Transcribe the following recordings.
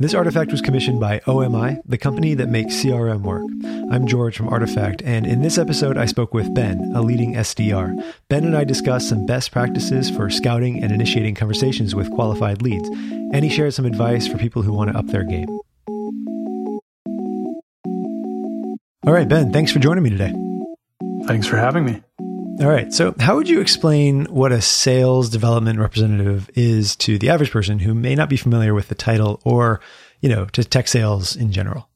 This artifact was commissioned by OMI, the company that makes CRM work. I'm George from Artifact, and in this episode, I spoke with Ben, a leading SDR. Ben and I discussed some best practices for scouting and initiating conversations with qualified leads, and he shared some advice for people who want to up their game. All right, Ben, thanks for joining me today. Thanks for having me. All right. So, how would you explain what a sales development representative is to the average person who may not be familiar with the title or, you know, to tech sales in general?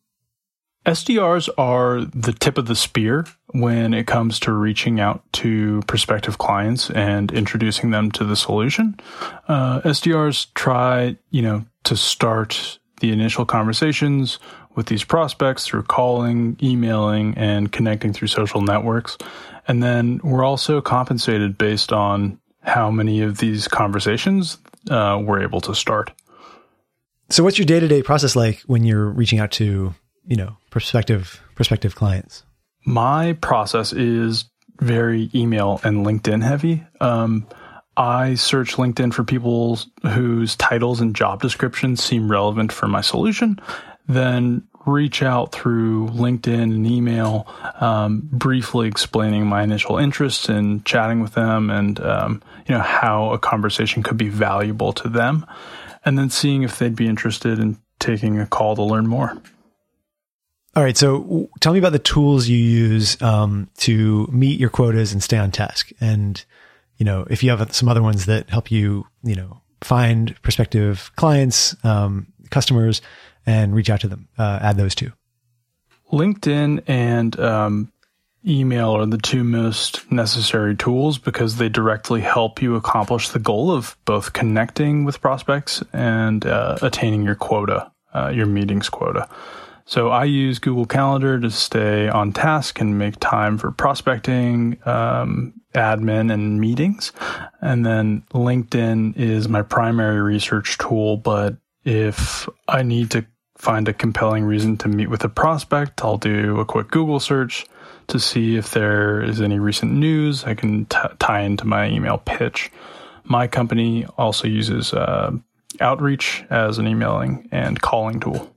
SDRs are the tip of the spear when it comes to reaching out to prospective clients and introducing them to the solution. Uh, SDRs try, you know, to start the initial conversations with these prospects through calling, emailing, and connecting through social networks. And then we're also compensated based on how many of these conversations uh, we're able to start. So, what's your day to day process like when you're reaching out to, you know, prospective prospective clients? My process is very email and LinkedIn heavy. Um, I search LinkedIn for people whose titles and job descriptions seem relevant for my solution, then reach out through LinkedIn and email, um, briefly explaining my initial interest in chatting with them and um, you know how a conversation could be valuable to them, and then seeing if they'd be interested in taking a call to learn more. All right, so tell me about the tools you use um, to meet your quotas and stay on task, and you know if you have some other ones that help you, you know, find prospective clients, um, customers and reach out to them. Uh, add those two. LinkedIn and um, email are the two most necessary tools because they directly help you accomplish the goal of both connecting with prospects and uh, attaining your quota, uh, your meetings quota. So I use Google Calendar to stay on task and make time for prospecting, um, admin, and meetings. And then LinkedIn is my primary research tool, but if I need to find a compelling reason to meet with a prospect, I'll do a quick Google search to see if there is any recent news I can t- tie into my email pitch. My company also uses uh, Outreach as an emailing and calling tool.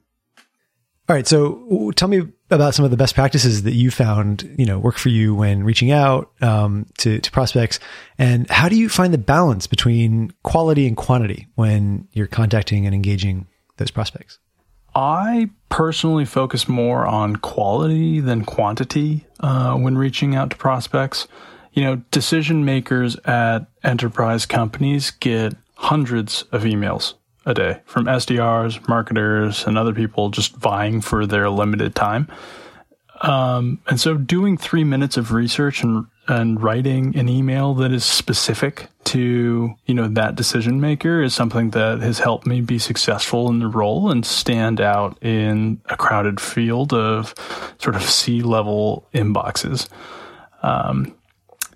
All right, so tell me about some of the best practices that you found, you know, work for you when reaching out um, to, to prospects, and how do you find the balance between quality and quantity when you're contacting and engaging those prospects? I personally focus more on quality than quantity uh, when reaching out to prospects. You know, decision makers at enterprise companies get hundreds of emails a day from SDRs, marketers, and other people just vying for their limited time. Um, and so doing three minutes of research and and writing an email that is specific to you know that decision maker is something that has helped me be successful in the role and stand out in a crowded field of sort of C level inboxes. Um,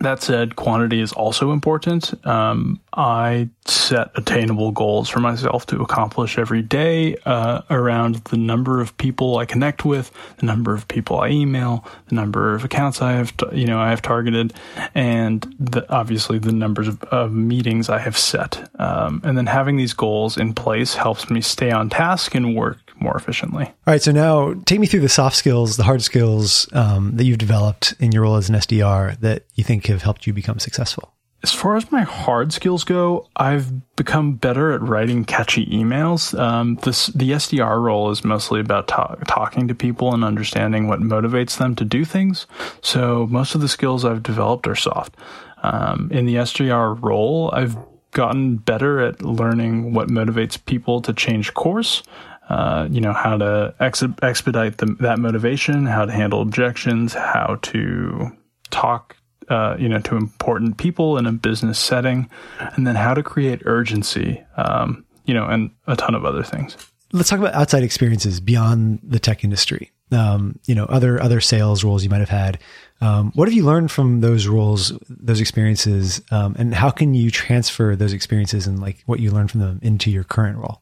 that said, quantity is also important. Um, I set attainable goals for myself to accomplish every day uh, around the number of people I connect with, the number of people I email, the number of accounts I have, you know, I have targeted, and the, obviously the numbers of, of, meetings I have set. Um, and then having these goals in place helps me stay on task and work more efficiently. All right. So now take me through the soft skills, the hard skills um, that you've developed in your role as an SDR that you think have helped you become successful. As far as my hard skills go, I've become better at writing catchy emails. Um, this, the SDR role is mostly about ta- talking to people and understanding what motivates them to do things. So most of the skills I've developed are soft. Um, in the SDR role, I've gotten better at learning what motivates people to change course uh, you know, how to ex- expedite the, that motivation, how to handle objections, how to talk, uh, you know, to important people in a business setting, and then how to create urgency, um, you know, and a ton of other things. Let's talk about outside experiences beyond the tech industry. Um, you know, other other sales roles you might have had. Um, what have you learned from those roles, those experiences, um, and how can you transfer those experiences and like what you learned from them into your current role?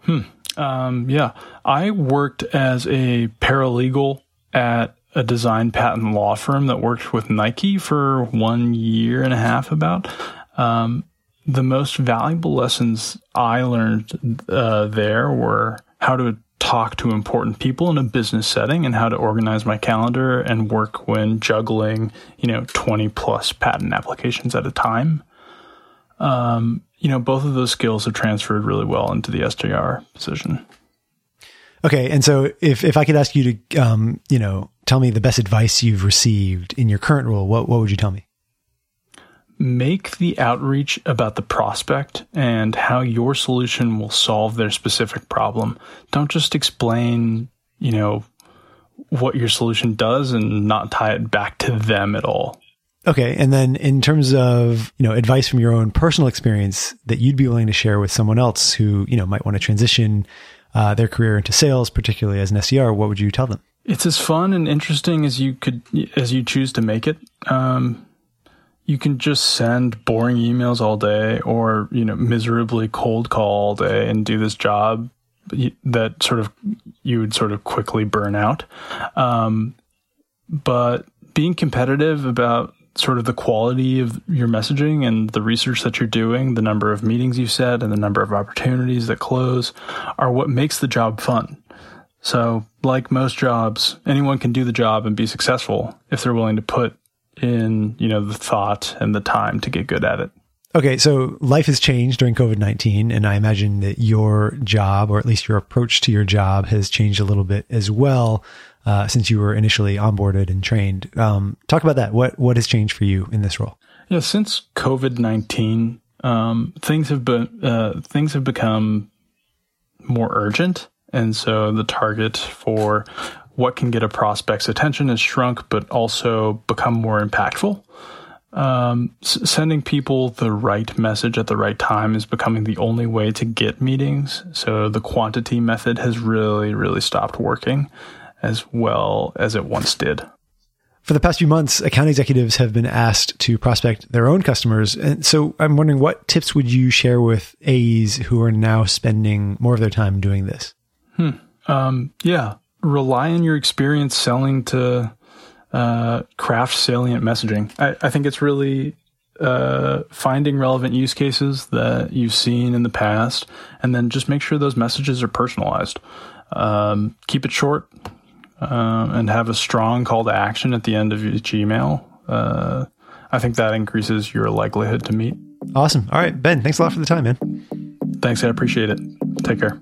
Hmm. Um, yeah, I worked as a paralegal at a design patent law firm that worked with Nike for one year and a half about. Um, the most valuable lessons I learned uh, there were how to talk to important people in a business setting and how to organize my calendar and work when juggling, you know, 20 plus patent applications at a time. Um, you know, both of those skills have transferred really well into the SDR position. Okay. And so if, if I could ask you to, um, you know, tell me the best advice you've received in your current role, what, what would you tell me? Make the outreach about the prospect and how your solution will solve their specific problem. Don't just explain, you know, what your solution does and not tie it back to them at all. Okay. And then in terms of, you know, advice from your own personal experience that you'd be willing to share with someone else who, you know, might want to transition uh, their career into sales, particularly as an SDR, what would you tell them? It's as fun and interesting as you could, as you choose to make it. Um, you can just send boring emails all day or, you know, miserably cold call all day and do this job that sort of you would sort of quickly burn out. Um, but being competitive about sort of the quality of your messaging and the research that you're doing, the number of meetings you set and the number of opportunities that close are what makes the job fun. So, like most jobs, anyone can do the job and be successful if they're willing to put in you know the thought and the time to get good at it. Okay, so life has changed during COVID 19, and I imagine that your job, or at least your approach to your job, has changed a little bit as well uh, since you were initially onboarded and trained. Um, talk about that. What, what has changed for you in this role? Yeah, since COVID 19, um, things, have been, uh, things have become more urgent. And so the target for what can get a prospect's attention has shrunk, but also become more impactful. Um, s- sending people the right message at the right time is becoming the only way to get meetings. So the quantity method has really, really stopped working as well as it once did. For the past few months, account executives have been asked to prospect their own customers. And so I'm wondering what tips would you share with AEs who are now spending more of their time doing this? Hmm. Um, yeah rely on your experience selling to uh, craft salient messaging. I, I think it's really uh, finding relevant use cases that you've seen in the past, and then just make sure those messages are personalized. Um, keep it short uh, and have a strong call to action at the end of each email. Uh, I think that increases your likelihood to meet. Awesome. All right, Ben, thanks a lot for the time, man. Thanks. I appreciate it. Take care.